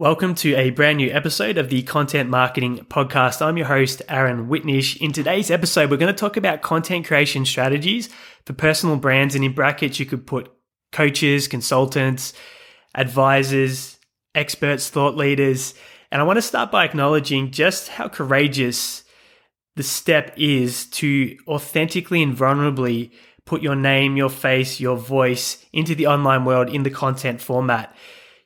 Welcome to a brand new episode of the Content Marketing Podcast. I'm your host, Aaron Witnish. In today's episode, we're going to talk about content creation strategies for personal brands. And in brackets, you could put coaches, consultants, advisors, experts, thought leaders. And I want to start by acknowledging just how courageous the step is to authentically and vulnerably put your name, your face, your voice into the online world in the content format.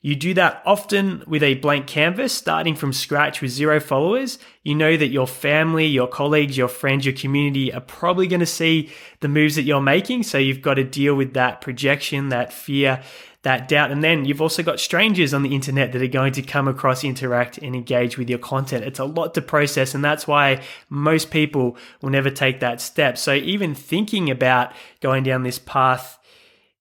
You do that often with a blank canvas, starting from scratch with zero followers. You know that your family, your colleagues, your friends, your community are probably going to see the moves that you're making. So you've got to deal with that projection, that fear, that doubt. And then you've also got strangers on the internet that are going to come across, interact, and engage with your content. It's a lot to process. And that's why most people will never take that step. So even thinking about going down this path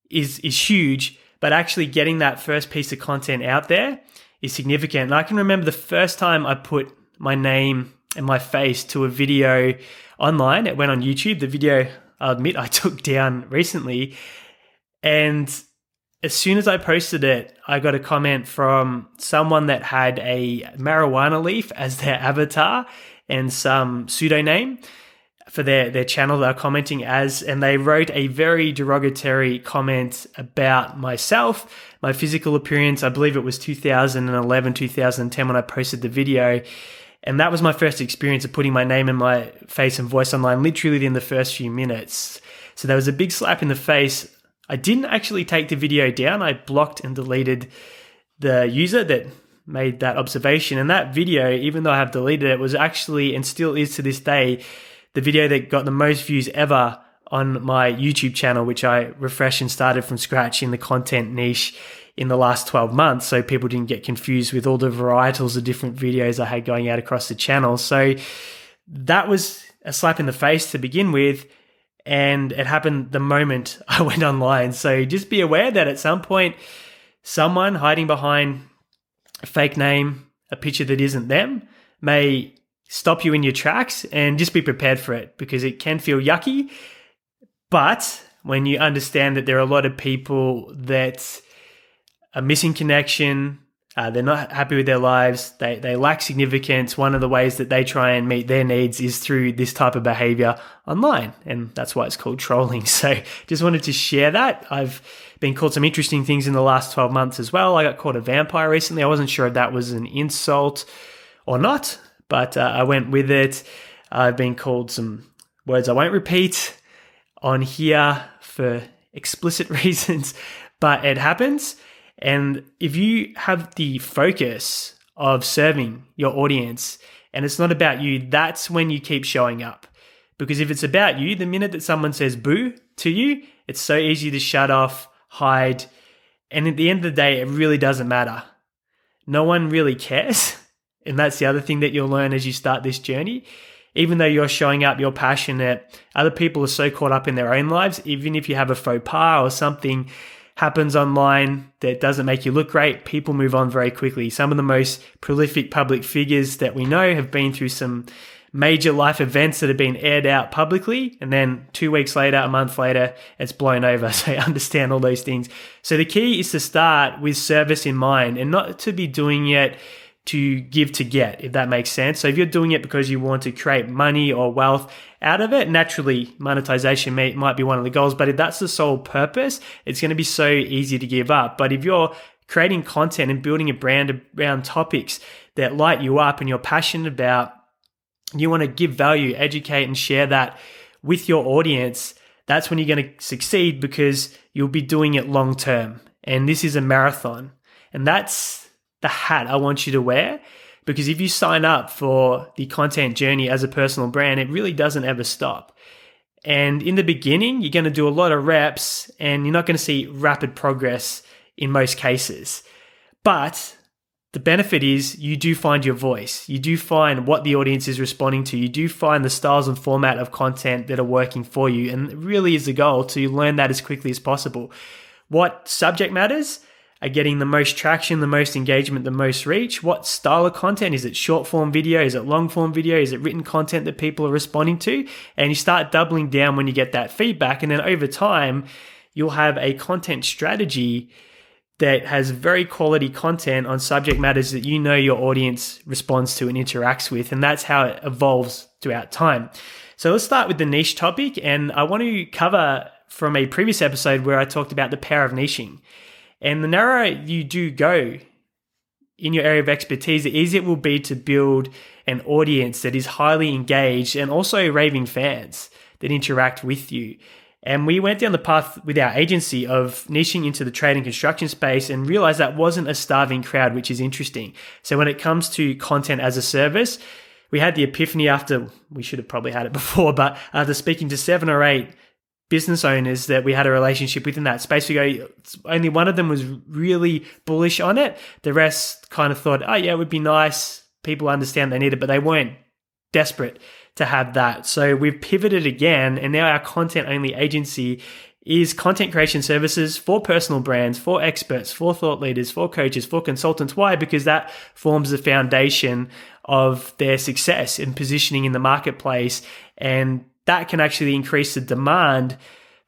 is, is huge but actually getting that first piece of content out there is significant. And I can remember the first time I put my name and my face to a video online. It went on YouTube. The video, I'll admit, I took down recently. And as soon as I posted it, I got a comment from someone that had a marijuana leaf as their avatar and some pseudonym for their, their channel they're commenting as, and they wrote a very derogatory comment about myself, my physical appearance. I believe it was 2011, 2010 when I posted the video. And that was my first experience of putting my name and my face and voice online, literally within the first few minutes. So there was a big slap in the face. I didn't actually take the video down. I blocked and deleted the user that made that observation. And that video, even though I have deleted it, was actually and still is to this day the video that got the most views ever on my YouTube channel, which I refreshed and started from scratch in the content niche in the last 12 months. So people didn't get confused with all the varietals of different videos I had going out across the channel. So that was a slap in the face to begin with. And it happened the moment I went online. So just be aware that at some point, someone hiding behind a fake name, a picture that isn't them, may stop you in your tracks and just be prepared for it because it can feel yucky. But when you understand that there are a lot of people that are missing connection, uh, they're not happy with their lives, they, they lack significance, one of the ways that they try and meet their needs is through this type of behavior online. And that's why it's called trolling. So just wanted to share that. I've been called some interesting things in the last 12 months as well. I got called a vampire recently. I wasn't sure if that was an insult or not but uh, I went with it. I've been called some words I won't repeat on here for explicit reasons, but it happens. And if you have the focus of serving your audience and it's not about you, that's when you keep showing up. Because if it's about you, the minute that someone says boo to you, it's so easy to shut off, hide. And at the end of the day, it really doesn't matter. No one really cares And that's the other thing that you'll learn as you start this journey. Even though you're showing up, you're passionate, other people are so caught up in their own lives. Even if you have a faux pas or something happens online that doesn't make you look great, people move on very quickly. Some of the most prolific public figures that we know have been through some major life events that have been aired out publicly. And then two weeks later, a month later, it's blown over. So understand all those things. So the key is to start with service in mind and not to be doing it to give to get, if that makes sense. So if you're doing it because you want to create money or wealth out of it, naturally monetization may, might be one of the goals. But if that's the sole purpose, it's going to be so easy to give up. But if you're creating content and building a brand around topics that light you up and you're passionate about, you want to give value, educate and share that with your audience, that's when you're going to succeed because you'll be doing it long term. And this is a marathon. And that's the hat I want you to wear. Because if you sign up for the content journey as a personal brand, it really doesn't ever stop. And in the beginning, you're going to do a lot of reps and you're not going to see rapid progress in most cases. But the benefit is you do find your voice. You do find what the audience is responding to. You do find the styles and format of content that are working for you. And really is the goal to learn that as quickly as possible. What subject matters? Are getting the most traction, the most engagement, the most reach? What style of content? Is it short form video? Is it long form video? Is it written content that people are responding to? And you start doubling down when you get that feedback. And then over time, you'll have a content strategy that has very quality content on subject matters that you know your audience responds to and interacts with. And that's how it evolves throughout time. So let's start with the niche topic. And I want to cover from a previous episode where I talked about the power of niching. And the narrower you do go in your area of expertise, the easier it will be to build an audience that is highly engaged and also raving fans that interact with you. And we went down the path with our agency of niching into the trade and construction space and realized that wasn't a starving crowd, which is interesting. So when it comes to content as a service, we had the epiphany after we should have probably had it before, but after speaking to seven or eight business owners that we had a relationship with in that space, we go, only one of them was really bullish on it. The rest kind of thought, oh, yeah, it would be nice. People understand they need it, but they weren't desperate to have that. So we've pivoted again, and now our content only agency is content creation services for personal brands, for experts, for thought leaders, for coaches, for consultants. Why? Because that forms the foundation of their success in positioning in the marketplace. And that can actually increase the demand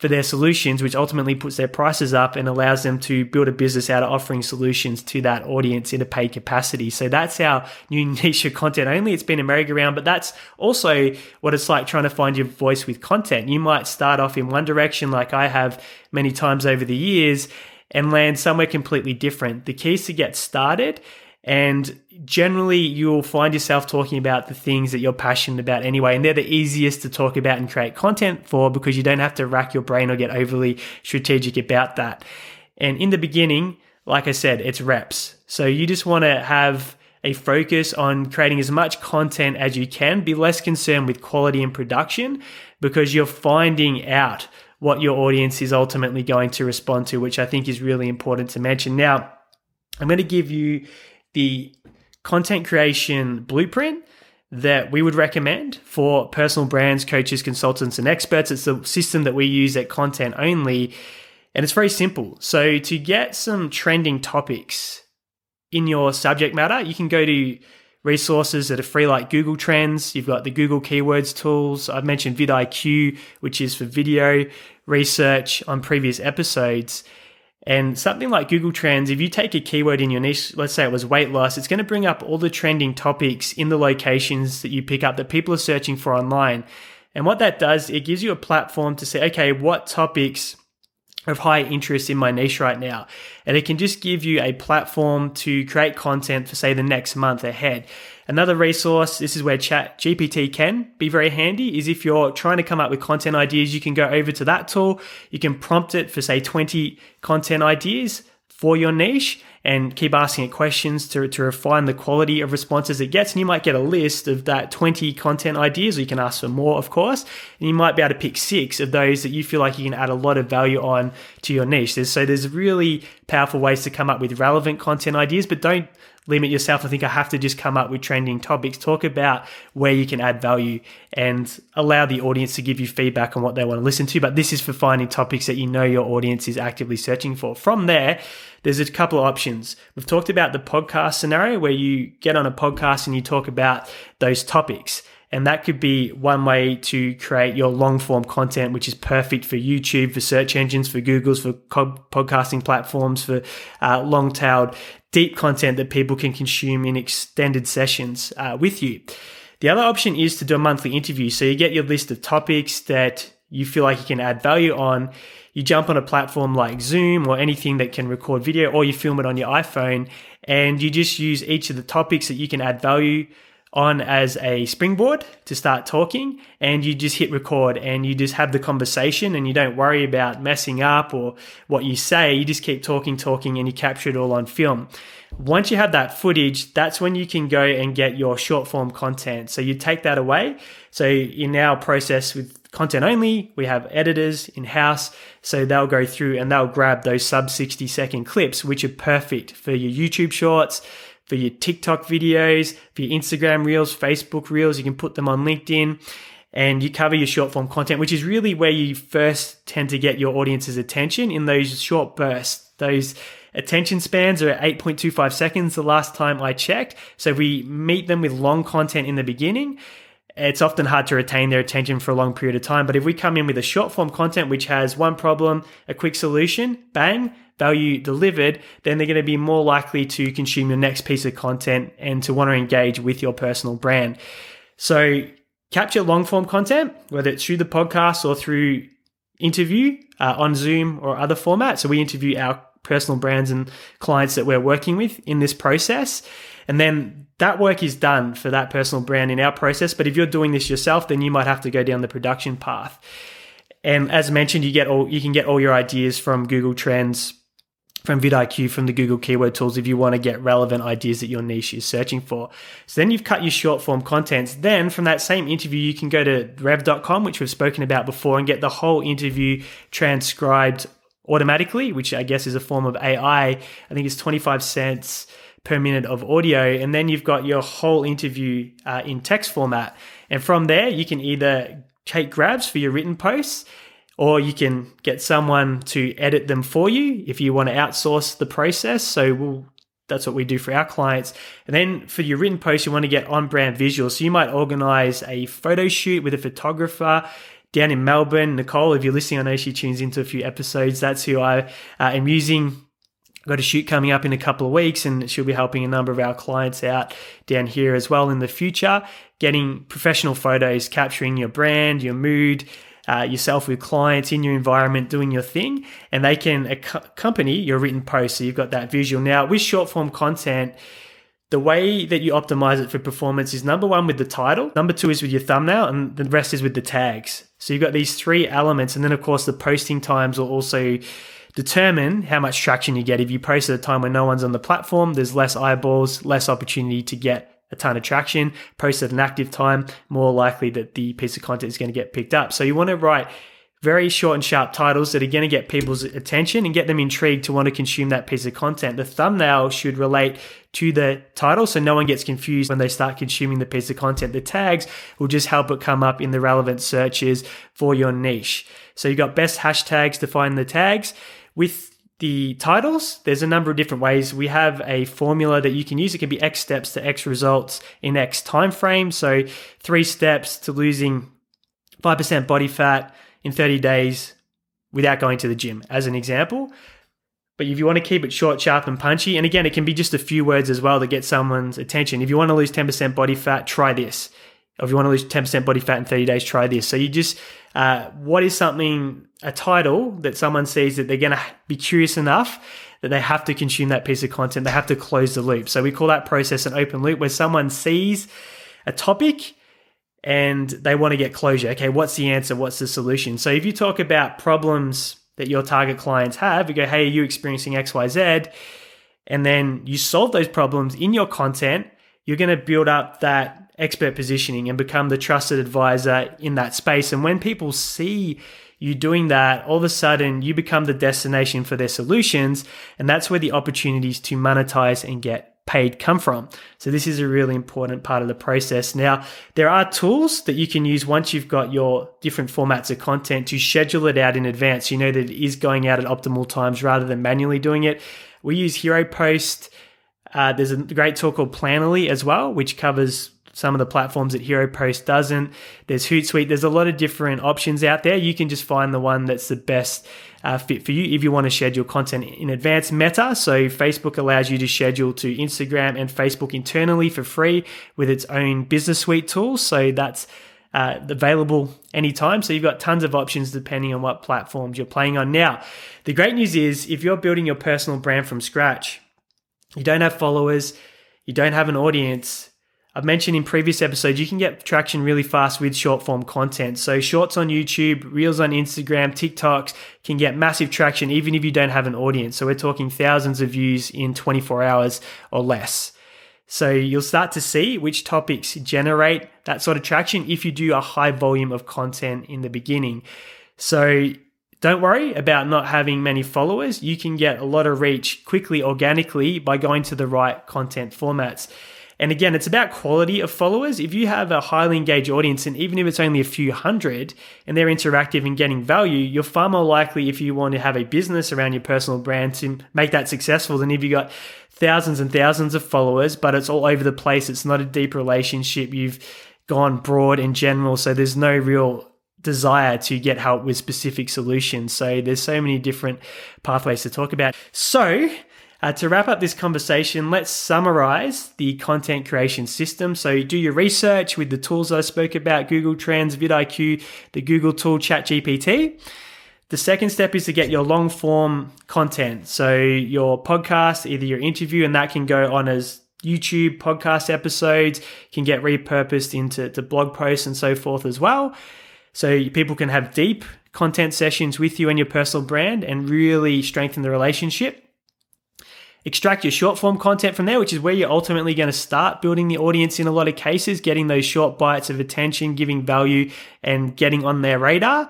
for their solutions, which ultimately puts their prices up and allows them to build a business out of offering solutions to that audience in a paid capacity. So that's our new niche of content only. It's been a merry-go-round, but that's also what it's like trying to find your voice with content. You might start off in one direction, like I have many times over the years, and land somewhere completely different. The key is to get started and generally, you'll find yourself talking about the things that you're passionate about anyway. And they're the easiest to talk about and create content for because you don't have to rack your brain or get overly strategic about that. And in the beginning, like I said, it's reps. So you just want to have a focus on creating as much content as you can. Be less concerned with quality and production because you're finding out what your audience is ultimately going to respond to, which I think is really important to mention. Now, I'm going to give you the content creation blueprint that we would recommend for personal brands, coaches, consultants, and experts. It's the system that we use at Content Only, and it's very simple. So, to get some trending topics in your subject matter, you can go to resources that are free, like Google Trends. You've got the Google Keywords tools. I've mentioned vidIQ, which is for video research on previous episodes. And something like Google Trends, if you take a keyword in your niche, let's say it was weight loss, it's going to bring up all the trending topics in the locations that you pick up that people are searching for online. And what that does, it gives you a platform to say, okay, what topics of high interest in my niche right now. And it can just give you a platform to create content for, say, the next month ahead. Another resource, this is where Chat GPT can be very handy, is if you're trying to come up with content ideas, you can go over to that tool. You can prompt it for, say, 20 content ideas for your niche and keep asking it questions to, to refine the quality of responses it gets. And you might get a list of that 20 content ideas, or you can ask for more, of course. And you might be able to pick six of those that you feel like you can add a lot of value on to your niche. so there's really powerful ways to come up with relevant content ideas, but don't limit yourself. I think I have to just come up with trending topics, talk about where you can add value and allow the audience to give you feedback on what they want to listen to. But this is for finding topics that you know your audience is actively searching for. From there, there's a couple of options. We've talked about the podcast scenario where you get on a podcast and you talk about those topics. And that could be one way to create your long form content, which is perfect for YouTube, for search engines, for Google's, for podcasting platforms, for uh, long tailed deep content that people can consume in extended sessions uh, with you. The other option is to do a monthly interview. So you get your list of topics that you feel like you can add value on. You jump on a platform like Zoom or anything that can record video, or you film it on your iPhone, and you just use each of the topics that you can add value on as a springboard to start talking and you just hit record and you just have the conversation and you don't worry about messing up or what you say. You just keep talking, talking, and you capture it all on film. Once you have that footage, that's when you can go and get your short form content. So you take that away. So in our process with content only, we have editors in house. So they'll go through and they'll grab those sub 60 second clips, which are perfect for your YouTube shorts for your TikTok videos, for your Instagram reels, Facebook reels. You can put them on LinkedIn and you cover your short form content, which is really where you first tend to get your audience's attention in those short bursts. Those attention spans are at 8.25 seconds the last time I checked. So if we meet them with long content in the beginning, it's often hard to retain their attention for a long period of time. But if we come in with a short form content which has one problem, a quick solution, bang, value delivered, then they're going to be more likely to consume your next piece of content and to want to engage with your personal brand. So capture long form content, whether it's through the podcast or through interview uh, on Zoom or other formats. So we interview our personal brands and clients that we're working with in this process. And then that work is done for that personal brand in our process. But if you're doing this yourself, then you might have to go down the production path. And as mentioned, you get all you can get all your ideas from Google Trends, from vidIQ, from the Google keyword tools if you want to get relevant ideas that your niche is searching for. So then you've cut your short form contents. Then from that same interview, you can go to rev.com, which we've spoken about before, and get the whole interview transcribed automatically, which I guess is a form of AI. I think it's 25 cents per minute of audio. And then you've got your whole interview uh, in text format. And from there, you can either take grabs for your written posts or you can get someone to edit them for you if you want to outsource the process. So we'll that's what we do for our clients. And then for your written posts, you want to get on brand visuals. So you might organize a photo shoot with a photographer down in Melbourne. Nicole, if you're listening, I know she tunes into a few episodes. That's who I uh, am using. got a shoot coming up in a couple of weeks, and she'll be helping a number of our clients out down here as well in the future, getting professional photos, capturing your brand, your mood, uh, yourself with clients in your environment doing your thing, and they can accompany your written post. So you've got that visual. Now, with short form content, the way that you optimize it for performance is number one with the title, number two is with your thumbnail, and the rest is with the tags. So you've got these three elements, and then of course the posting times will also determine how much traction you get. If you post at a time when no one's on the platform, there's less eyeballs, less opportunity to get a ton of traction. Post at an active time, more likely that the piece of content is going to get picked up. So you want to write very short and sharp titles that are going to get people's attention and get them intrigued to want to consume that piece of content. The thumbnail should relate to the title so no one gets confused when they start consuming the piece of content. The tags will just help it come up in the relevant searches for your niche. So you've got best hashtags to find the tags. With the titles, there's a number of different ways. We have a formula that you can use. It can be X steps to X results in X time frame. So three steps to losing 5% body fat in 30 days without going to the gym, as an example. But if you want to keep it short, sharp, and punchy, and again, it can be just a few words as well to get someone's attention. If you want to lose 10% body fat, try this. If you want to lose 10% body fat in 30 days, try this. So you just, uh, what is something, a title that someone sees that they're going to be curious enough that they have to consume that piece of content. They have to close the loop. So we call that process an open loop where someone sees a topic and they want to get closure. Okay, what's the answer? What's the solution? So if you talk about problems that your target clients have, you go, hey, are you experiencing XYZ? And then you solve those problems in your content, you're going to build up that expert positioning and become the trusted advisor in that space. And when people see you doing that, all of a sudden you become the destination for their solutions. And that's where the opportunities to monetize and get paid come from. So this is a really important part of the process. Now, there are tools that you can use once you've got your different formats of content to schedule it out in advance. You know that it is going out at optimal times rather than manually doing it. We use Hero Post. Uh, there's a great tool called Planoly as well, which covers some of the platforms that Hero Post doesn't. There's Hootsuite. There's a lot of different options out there. You can just find the one that's the best uh, fit for you if you want to schedule content in advance. Meta, so Facebook allows you to schedule to Instagram and Facebook internally for free with its own business suite tools. So that's uh, available anytime. So you've got tons of options depending on what platforms you're playing on. Now, the great news is if you're building your personal brand from scratch, you don't have followers, you don't have an audience, I've mentioned in previous episodes, you can get traction really fast with short form content. So, shorts on YouTube, reels on Instagram, TikToks can get massive traction even if you don't have an audience. So, we're talking thousands of views in 24 hours or less. So, you'll start to see which topics generate that sort of traction if you do a high volume of content in the beginning. So, don't worry about not having many followers. You can get a lot of reach quickly, organically by going to the right content formats. And again, it's about quality of followers. If you have a highly engaged audience, and even if it's only a few hundred and they're interactive and getting value, you're far more likely if you want to have a business around your personal brand to make that successful than if you've got thousands and thousands of followers, but it's all over the place. It's not a deep relationship. You've gone broad in general. So there's no real desire to get help with specific solutions. So there's so many different pathways to talk about. So uh, to wrap up this conversation, let's summarize the content creation system. So do your research with the tools I spoke about, Google Trends, vidIQ, the Google tool ChatGPT. The second step is to get your long form content. So your podcast, either your interview, and that can go on as YouTube podcast episodes, can get repurposed into to blog posts and so forth as well. So people can have deep content sessions with you and your personal brand and really strengthen the relationship. Extract your short form content from there, which is where you're ultimately going to start building the audience in a lot of cases, getting those short bites of attention, giving value, and getting on their radar.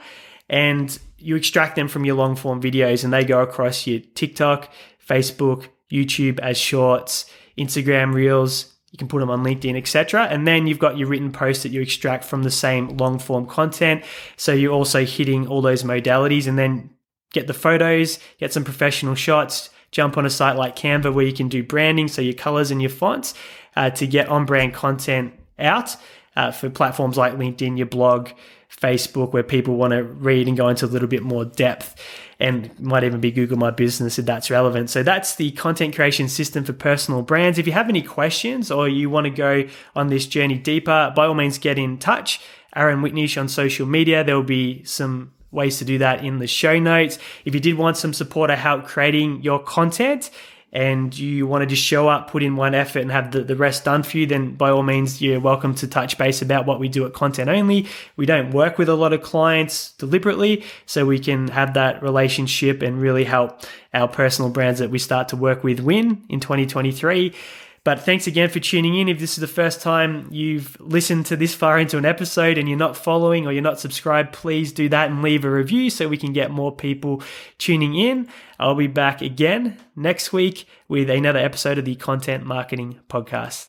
And you extract them from your long form videos and they go across your TikTok, Facebook, YouTube as shorts, Instagram reels, you can put them on LinkedIn, etc. And then you've got your written posts that you extract from the same long form content. So you're also hitting all those modalities and then get the photos, get some professional shots, jump on a site like Canva where you can do branding, so your colors and your fonts uh, to get on brand content out uh, for platforms like LinkedIn, your blog, Facebook, where people want to read and go into a little bit more depth and might even be Google My Business if that's relevant. So that's the content creation system for personal brands. If you have any questions or you want to go on this journey deeper, by all means get in touch. Aaron Witnish on social media. There will be some ways to do that in the show notes. If you did want some support or help creating your content, and you want to just show up, put in one effort, and have the, the rest done for you, then by all means, you're welcome to touch base about what we do at Content Only. We don't work with a lot of clients deliberately, so we can have that relationship and really help our personal brands that we start to work with win in 2023. But thanks again for tuning in. If this is the first time you've listened to this far into an episode and you're not following or you're not subscribed, please do that and leave a review so we can get more people tuning in. I'll be back again next week with another episode of the Content Marketing Podcast.